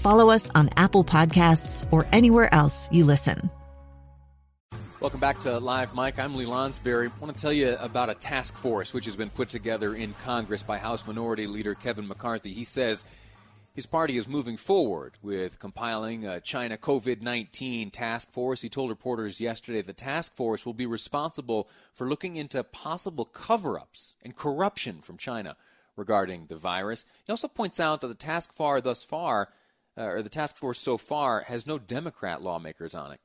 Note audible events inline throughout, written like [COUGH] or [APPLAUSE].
follow us on Apple Podcasts, or anywhere else you listen. Welcome back to Live Mic. I'm Lee Lonsberry. I want to tell you about a task force which has been put together in Congress by House Minority Leader Kevin McCarthy. He says his party is moving forward with compiling a China COVID 19 task force. He told reporters yesterday the task force will be responsible for looking into possible cover ups and corruption from China regarding the virus. He also points out that the task force thus far, uh, or the task force so far, has no Democrat lawmakers on it.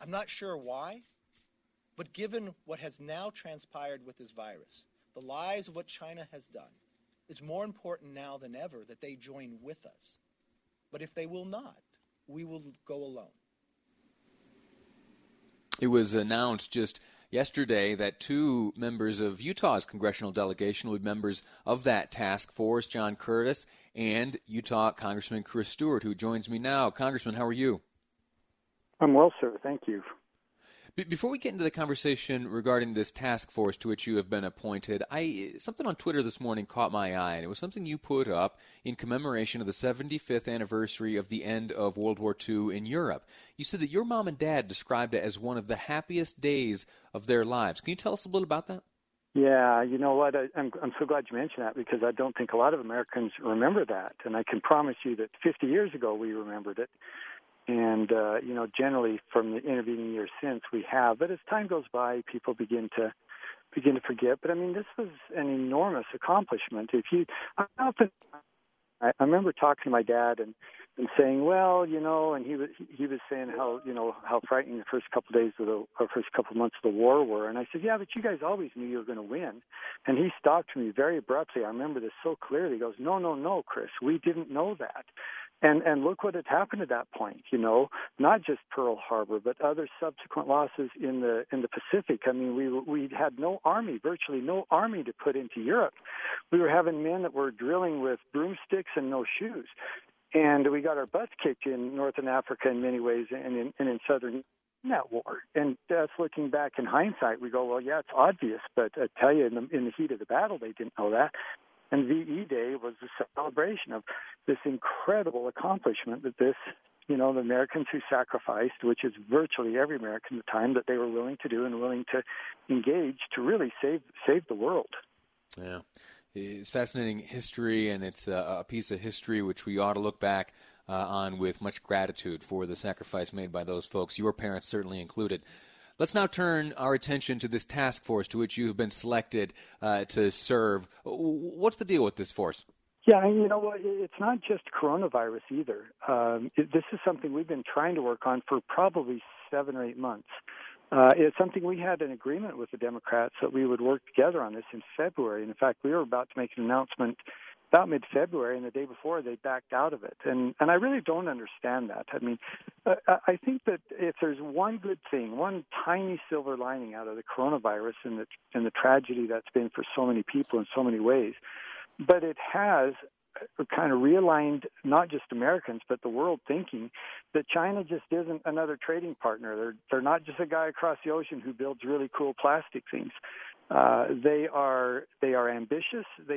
I'm not sure why, but given what has now transpired with this virus, the lies of what China has done, it's more important now than ever that they join with us. But if they will not, we will go alone. It was announced just yesterday that two members of Utah's congressional delegation will be members of that task force, John Curtis and Utah Congressman Chris Stewart, who joins me now. Congressman, how are you? I'm well, sir. Thank you. Before we get into the conversation regarding this task force to which you have been appointed, I something on Twitter this morning caught my eye, and it was something you put up in commemoration of the 75th anniversary of the end of World War II in Europe. You said that your mom and dad described it as one of the happiest days of their lives. Can you tell us a little about that? Yeah, you know what? I, I'm I'm so glad you mentioned that because I don't think a lot of Americans remember that, and I can promise you that 50 years ago we remembered it and uh, you know generally from the intervening years since we have. But as time goes by people begin to begin to forget. But i mean this was an enormous accomplishment. If you i often i, remember talking to my dad and and saying well you know and he was he was saying how you know how frightening the first couple of days of the or first couple of months of the war were. And i said yeah but you guys always knew you were going to win. And he stopped me very abruptly. I remember this so clearly. He goes no no no chris. We didn't know that and and look what had happened at that point. You know, not just Pearl Harbor, but other subsequent losses in the in the Pacific. I mean, we we had no army, virtually no army to put into Europe. We were having men that were drilling with broomsticks and no shoes, and we got our butts kicked in northern Africa in many ways, and in, and in southern that war. And us looking back in hindsight, we go, well, yeah, it's obvious, but I tell you, in the, in the heat of the battle, they didn't know that. And VE Day was a celebration of this incredible accomplishment that this, you know, the Americans who sacrificed, which is virtually every American at the time, that they were willing to do and willing to engage to really save save the world. Yeah. It's fascinating history, and it's a, piece of history which we ought to look back uh, on with much gratitude for the sacrifice made by those folks, your parents certainly included. Let's now turn our attention to this task force to which you have been selected uh, to serve. What's the deal with this force? Yeah, you know what? It's not just coronavirus either. Um, it, this is something we've been trying to work on for probably seven or eight months. Uh, it's something we had an agreement with the Democrats that we would work together on this in February. And in fact, we were about to make an announcement about mid-February, and the day before they backed out of it. And and I really don't understand that. I mean, uh, I think that if there's one good thing, one tiny silver lining out of the coronavirus and the and the tragedy that's been for so many people in so many ways, but it has kind of realigned not just Americans but the world thinking that China just isn't another trading partner. They're they're not just a guy across the ocean who builds really cool plastic things. Uh, they are they are ambitious. They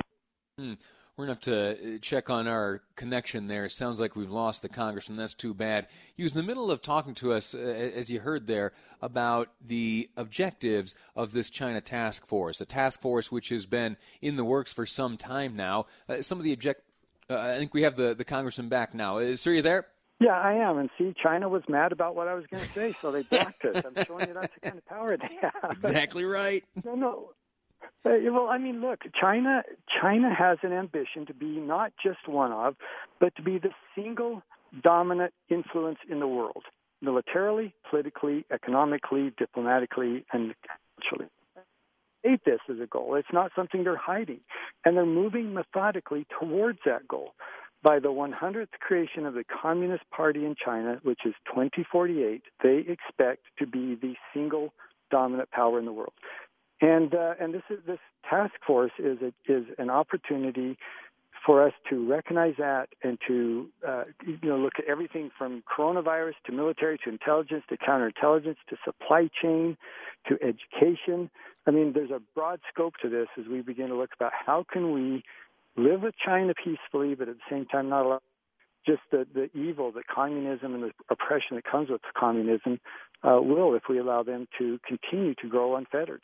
hmm. We're going to have to uh, check on our connection there. It sounds like we've lost the congressman. That's too bad. He was in the middle of talking to us, uh, as you heard there, about the objectives of this China task force, a task force which has been in the works for some time now. Uh, some of the object. Uh, I think we have the, the congressman back now. Uh, sir, you there? Yeah, I am. And see, China was mad about what I was going to say, so they blocked us. I'm showing you that's the kind of power they have. [LAUGHS] Exactly right. No, no. Uh, well, I mean, look, China China has an ambition to be not just one of, but to be the single dominant influence in the world, militarily, politically, economically, diplomatically, and culturally. They this as a goal. It's not something they're hiding, and they're moving methodically towards that goal. By the 100th creation of the Communist Party in China, which is 2048, they expect to be the single dominant power in the world. And uh, and this is this task force is a, is an opportunity for us to recognize that and to uh, you know look at everything from coronavirus to military to intelligence to counterintelligence to supply chain to education. I mean, there's a broad scope to this as we begin to look about how can we live with China peacefully, but at the same time not allow just the, the evil, the communism and the oppression that comes with communism uh, will if we allow them to continue to grow unfettered.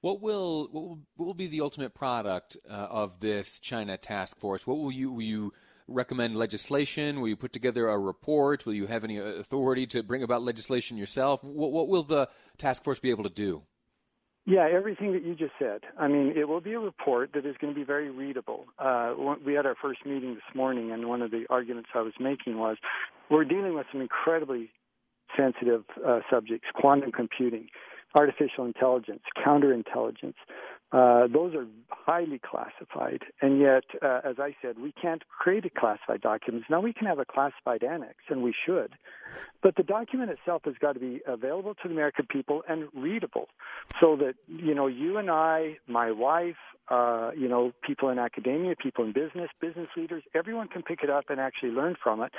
What will what will, what will be the ultimate product uh, of this China task force? What will you will you recommend legislation? Will you put together a report? Will you have any authority to bring about legislation yourself? What, what will the task force be able to do? Yeah, everything that you just said. I mean, it will be a report that is going to be very readable. Uh, we had our first meeting this morning, and one of the arguments I was making was we're dealing with some incredibly sensitive uh, subjects quantum computing, artificial intelligence, counterintelligence. Uh, those are highly classified, and yet, uh, as I said, we can't create a classified document. Now we can have a classified annex, and we should, but the document itself has got to be available to the American people and readable, so that you know you and I, my wife, uh, you know, people in academia, people in business, business leaders, everyone can pick it up and actually learn from it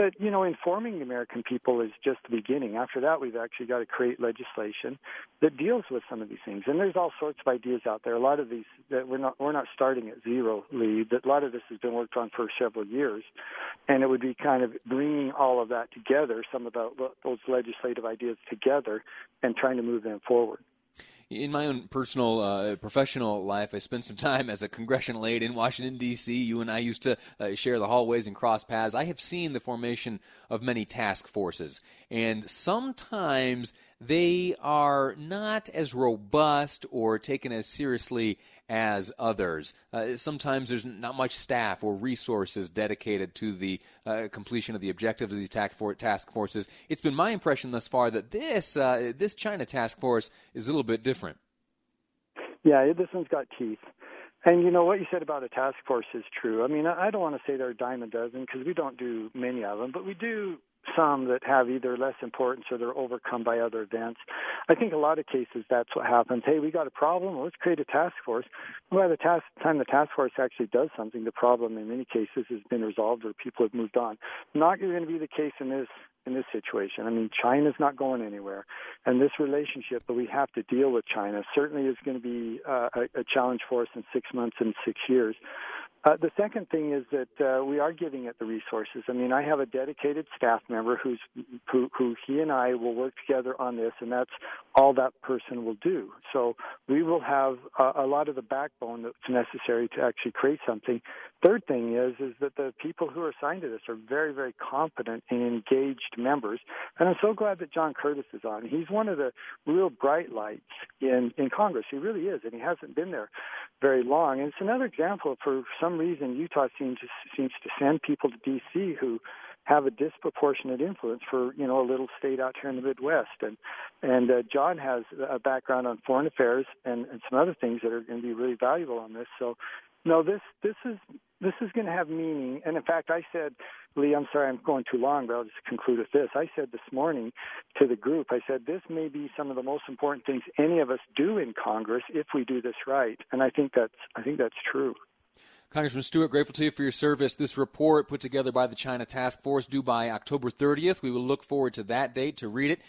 but, you know, informing the American people is just the beginning. After that, we've actually got to create legislation that deals with some of these things. And there's all sorts of ideas out there. A lot of these that we're not we're not starting at zero, Lee. That a lot of this has been worked on for several years, and it would be kind of bringing all of that together, some of the, those legislative ideas together, and trying to move them forward in my own personal uh, professional life, I spent some [LAUGHS] time as a congressional aide in Washington D.C. You and I used to uh, share the hallways and cross paths. I have seen the formation of many task forces, and sometimes they are not as robust or taken as seriously as others. Uh, sometimes there's not much staff or resources dedicated to the uh, completion of the objectives of these task forces. It's been my impression thus far that this uh, this China task force is a little bit different. Yeah, this one's got teeth. And you know what you said about a task force is true. I mean, I don't want to say they're a dime a dozen because we don't do many of them, but we do some that have either less importance or they're overcome by other events. I think a lot of cases that's what happens. Hey, we got a problem. Let's create a task force. By the task, time the task force actually does something, the problem in many cases has been resolved or people have moved on. Not going to be the case in this in this situation. I mean, China's not going anywhere, and this relationship that we have to deal with China certainly is going to be uh, a, a challenge for us in six months and six years. Uh, the second thing is that uh, we are giving it the resources. I mean, I have a dedicated staff member who's who, who he and I will work together on this, and that's all that person will do. So we will have a, lot of the backbone that's necessary to actually create something. Third thing is is that the people who are assigned to this are very very competent and engaged members, and I'm so glad that John Curtis is on. He's one of the real bright lights in in Congress. He really is, and he hasn't been there very long. And it's another example for some reason Utah seems to, seems to send people to D.C. who have a disproportionate influence for you know a little state out here in the Midwest. And and uh, John has a background on foreign affairs and, and some other things that are going to be really valuable on this. So no, this this is this is going to have meaning. And in fact, I said, Lee, I'm sorry, I'm going too long, but I'll just conclude with this. I said this morning to the group, I said this may be some of the most important things any of us do in Congress if we do this right. And I think that's I think that's true. Congressman Stewart, grateful to you for your service. This report put together by the China Task Force due by October 30th. We will look forward to that date to read it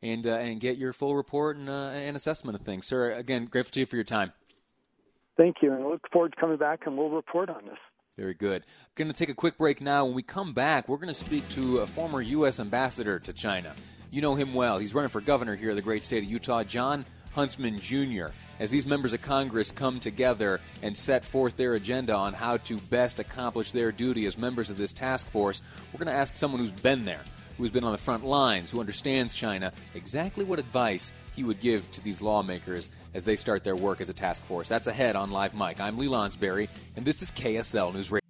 and uh, and get your full report and, uh, and assessment of things. Sir, again, grateful to you for your time. Thank you, and I look forward to coming back and we'll report on this. Very good. Going to take a quick break now. When we come back, we're going to speak to a former U.S. ambassador to China. You know him well. He's running for governor here in the great state of Utah, Jon Huntsman Jr. As these members of Congress come together and set forth their agenda on how to best accomplish their duty as members of this task force, we're going to ask someone who's been there, who's been on the front lines, who understands China, exactly what advice he would give to these lawmakers as they start their work as a task force. That's ahead on Live Mic. I'm Lee Lonsberry, and this is KSL News Radio.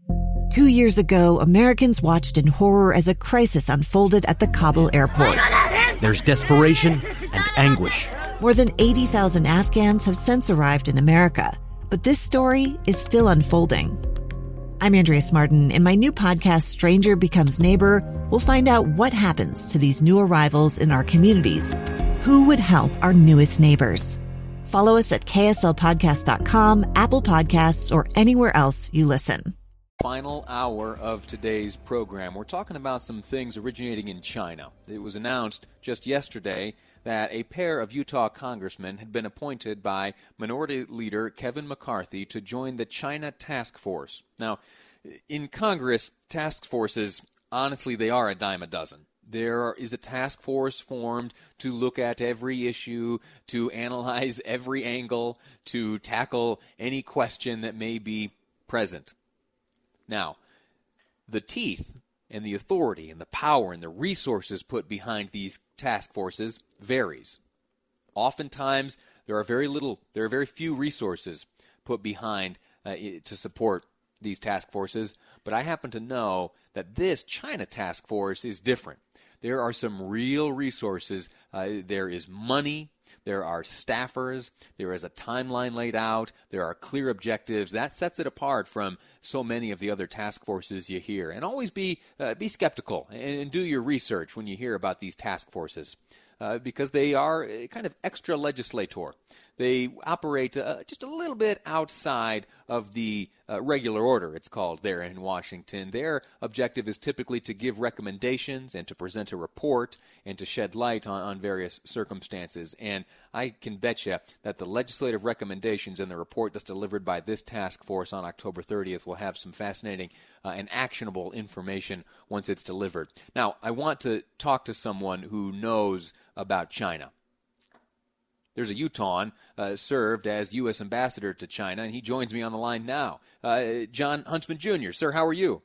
Two years ago, Americans watched in horror as a crisis unfolded at the Kabul airport. There's desperation and anguish. More than 80,000 Afghans have since arrived in America, but this story is still unfolding. I'm Andrea Smardon. In my new podcast, Stranger Becomes Neighbor, we'll find out what happens to these new arrivals in our communities. Who would help our newest neighbors? Follow us at kslpodcast.com, Apple Podcasts, or anywhere else you listen final hour of today's program. We're talking about some things originating in China. It was announced just yesterday that a pair of Utah congressmen had been appointed by Minority Leader Kevin McCarthy to join the China Task Force. Now, in Congress, task forces, honestly, they are a dime a dozen. There is a task force formed to look at every issue, to analyze every angle, to tackle any question that may be present. Now, the teeth and the authority and the power and the resources put behind these task forces varies. Oftentimes, there are very little, there are very few resources put behind uh, to support these task forces, but I happen to know that this China task force is different. There are some real resources. Uh, there is money. There are staffers. There is a timeline laid out. There are clear objectives. That sets it apart from so many of the other task forces you hear. And always be uh, be skeptical and, and, do your research when you hear about these task forces. Uh, because they are uh, kind of extra legislator. They operate uh, just a little bit outside of the uh, regular order, it's called there in Washington. Their objective is typically to give recommendations and to present a report and to shed light on, on various circumstances. And I can bet you that the legislative recommendations and the report that's delivered by this task force on October 30th will have some fascinating uh, and actionable information once it's delivered. Now, I want to talk to someone who knows about China. There's a Utah uh, served as U.S. ambassador to China, and he joins me on the line now. Uh, Jon Huntsman Jr. Sir, how are you?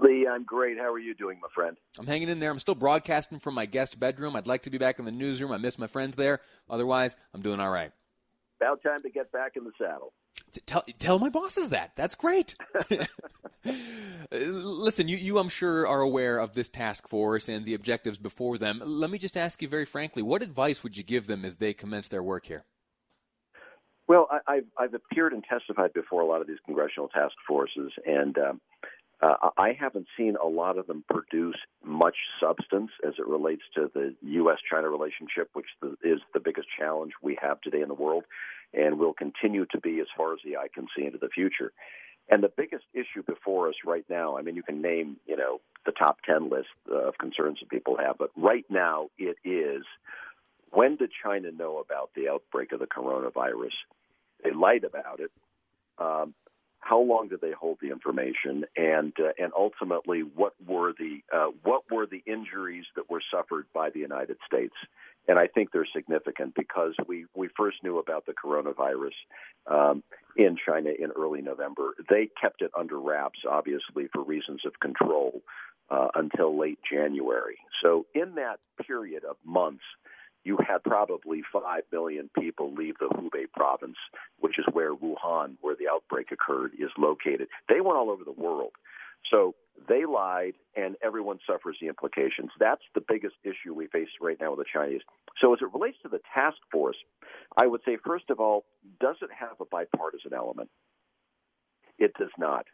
Lee, I'm great. How are you doing, my friend? I'm hanging in there. I'm still broadcasting from my guest bedroom. I'd like to be back in the newsroom. I miss my friends there. Otherwise, I'm doing all right. About time to get back in the saddle. Tell tell my bosses that. That's great. [LAUGHS] Listen, you you I'm sure are aware of this task force and the objectives before them. Let me just ask you very frankly, what advice would you give them as they commence their work here? Well, I, have I've appeared and testified before a lot of these congressional task forces, and um, uh, I haven't seen a lot of them produce much substance as it relates to the U.S. China relationship, which is the biggest challenge we have today in the world and will continue to be as far as the eye can see into the future. And the biggest issue before us right now, I mean, you can name, you know, the top 10 list of concerns that people have, but right now it is when did China know about the outbreak of the coronavirus? They lied about it. Um, how long did they hold the information, and uh, and ultimately, what were the uh, what were the injuries that were suffered by the United States? And I think they're significant because we we first knew about the coronavirus um, in China in early November. They kept it under wraps, obviously for reasons of control, uh, until late January. So in that period of months you had probably 5 million people leave the Hubei province, which is where Wuhan, where the outbreak occurred, is located. They went all over the world. So they lied, and everyone suffers the implications. That's the biggest issue we face right now with the Chinese. So, as it relates to the task force, I would say, first of all, does it have a bipartisan element? It does not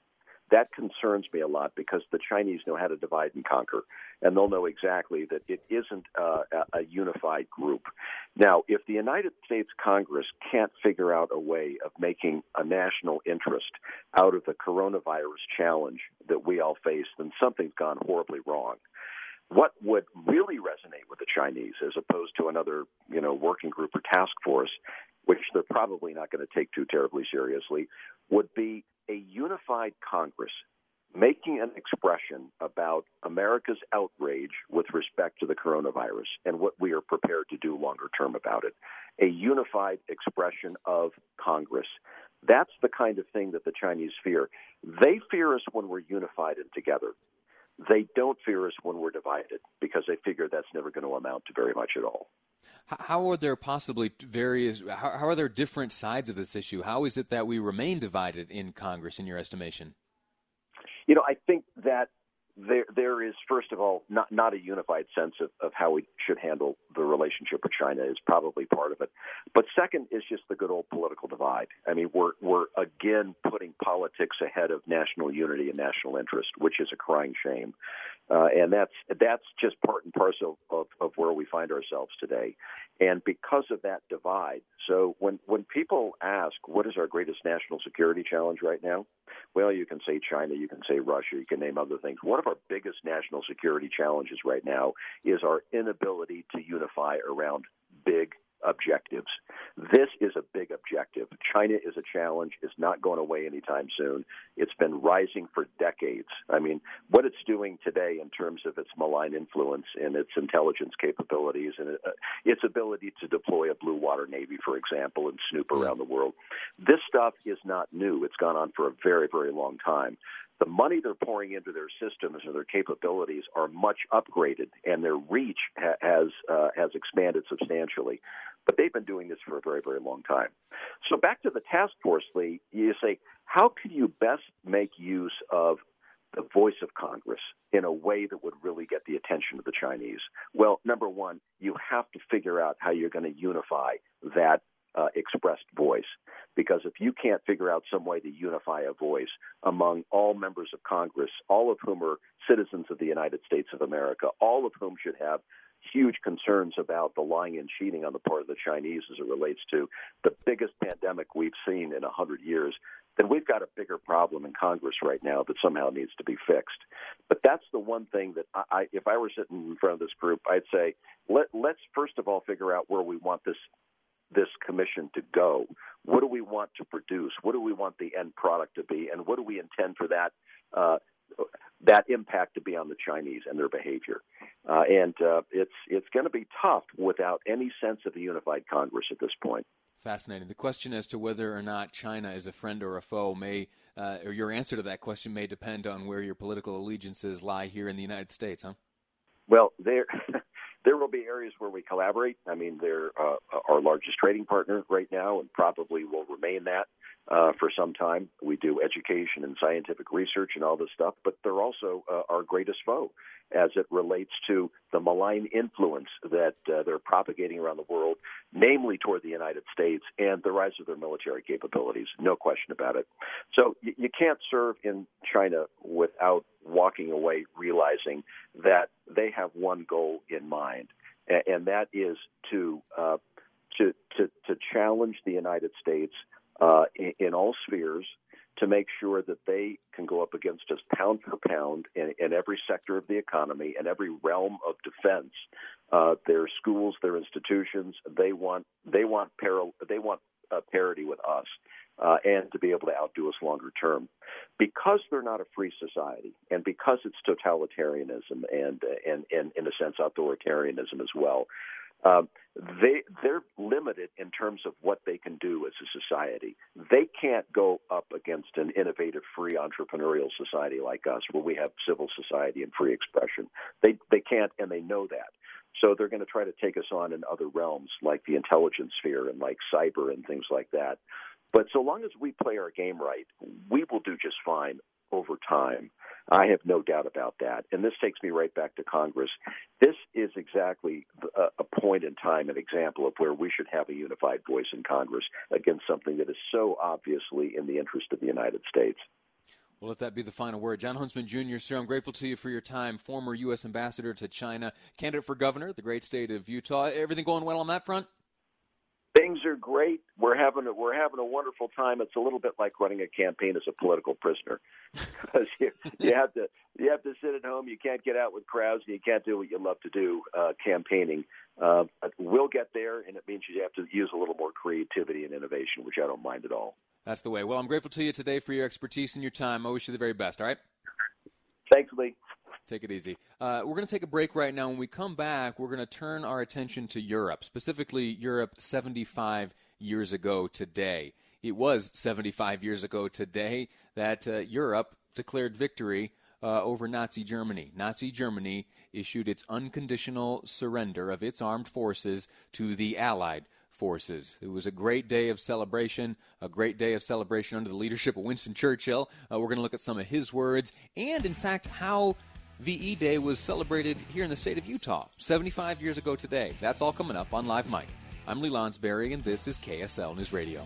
that concerns me a lot because the Chinese know how to divide and conquer, and they'll know exactly that it isn't uh, a unified group. Now, if the United States Congress can't figure out a way of making a national interest out of the coronavirus challenge that we all face, then something's gone horribly wrong. What would really resonate with the Chinese, as opposed to another, you know, working group or task force, which they're probably not going to take too terribly seriously, would be unified Congress making an expression about America's outrage with respect to the coronavirus and what we are prepared to do longer term about it. A unified expression of Congress. That's the kind of thing that the Chinese fear. They fear us when we're unified and together. They don't fear us when we're divided because they figure that's never going to amount to very much at all. How are there possibly various, how, are there different sides of this issue? How is it that we remain divided in Congress, in your estimation? You know, I think that there there is first of all not not a unified sense of, of how we should handle the relationship with China is probably part of it. But second is just the good old political divide. I mean we're we're again putting politics ahead of national unity and national interest, which is a crying shame. Uh, and that's that's just part and parcel of, of where we find ourselves today. And because of that divide, so when when people ask what is our greatest national security challenge right now, well, you can say China, you can say Russia, you can name other things. One of our biggest national security challenges right now is our inability to unify around big objectives. This is a big objective. China is a challenge. It's not going away anytime soon. It's been rising for decades. I mean, what it's doing today in terms of its malign influence and its intelligence capabilities and uh, its ability to deploy a blue water navy, for example, and snoop around the world, this stuff is not new. It's gone on for a very, very long time the money they're pouring into their systems and their capabilities are much upgraded, and their reach ha- has uh, has expanded substantially. But they've been doing this for a very, very long time. So back to the task force, Lee. You say, how can you best make use of the voice of Congress in a way that would really get the attention of the Chinese? Well, number one, you have to figure out how you're going to unify that uh, expressed voice. Because if you can't figure out some way to unify a voice among all members of Congress, all of whom are citizens of the United States of America, all of whom should have huge concerns about the lying and cheating on the part of the Chinese as it relates to the biggest pandemic we've seen in a hundred years, then we've got a bigger problem in Congress right now that somehow needs to be fixed. But that's the one thing that I, if I were sitting in front of this group, I'd say let let's first of all figure out where we want this this commission to go? What do we want to produce? What do we want the end product to be? And what do we intend for that uh, that impact to be on the Chinese and their behavior? Uh, and uh, it's it's going to be tough without any sense of a unified Congress at this point. Fascinating. The question as to whether or not China is a friend or a foe may, uh, or your answer to that question may depend on where your political allegiances lie here in the United States, huh? Well, there. [LAUGHS] There will be areas where we collaborate. I mean, they're uh, our largest trading partner right now, and probably will remain that uh, for some time. We do education and scientific research and all this stuff, but they're also uh, our greatest foe as it relates to the malign influence that uh, they're propagating around the world, namely toward the United States and the rise of their military capabilities. No question about it. So you, you can't serve in China without walking away realizing that they have one goal in mind, and, and that is to, uh, to to to challenge the United States uh, in, in, all spheres to make sure that they can go up against us pound for pound in, in every sector of the economy and every realm of defense. Uh, their schools, their institutions, they want they want paral- they want uh, parity with us uh, and to be able to outdo us longer term. Because they're not a free society, and because it's totalitarianism and, and, and in a sense, authoritarianism as well, um, they they're limited in terms of what they can do as a society. They can't go up against an innovative, free entrepreneurial society like us, where we have civil society and free expression. They they can't, and they know that. So they're going to try to take us on in other realms, like the intelligence sphere and like cyber and things like that. But so long as we play our game right, we will do just fine over time. I have no doubt about that. And this takes me right back to Congress. This is exactly a, point in time, an example of where we should have a unified voice in Congress against something that is so obviously in the interest of the United States. Well, let that be the final word. Jon Huntsman Jr., sir, I'm grateful to you for your time. Former U.S. Ambassador to China, candidate for governor, the great state of Utah. Everything going well on that front? Things are great. We're having a, we're having a wonderful time. It's a little bit like running a campaign as a political prisoner [LAUGHS] because you, you have to you have to sit at home. You can't get out with crowds, and you can't do what you love to do, uh, campaigning. Uh, we'll get there, and it means you have to use a little more creativity and innovation, which I don't mind at all. That's the way. Well, I'm grateful to you today for your expertise and your time. I wish you the very best. All right. Thanks, Lee. Take it easy. Uh, we're going to take a break right now. When we come back, we're going to turn our attention to Europe, specifically Europe 75 years ago today. It was 75 years ago today that uh, Europe declared victory uh, over Nazi Germany. Nazi Germany issued its unconditional surrender of its armed forces to the Allied forces. It was a great day of celebration, a great day of celebration under the leadership of Winston Churchill. Uh, we're going to look at some of his words and, in fact, how VE Day was celebrated here in the state of Utah 75 years ago today. That's all coming up on Live Mic. I'm Lee Lonsberry, and this is KSL News Radio.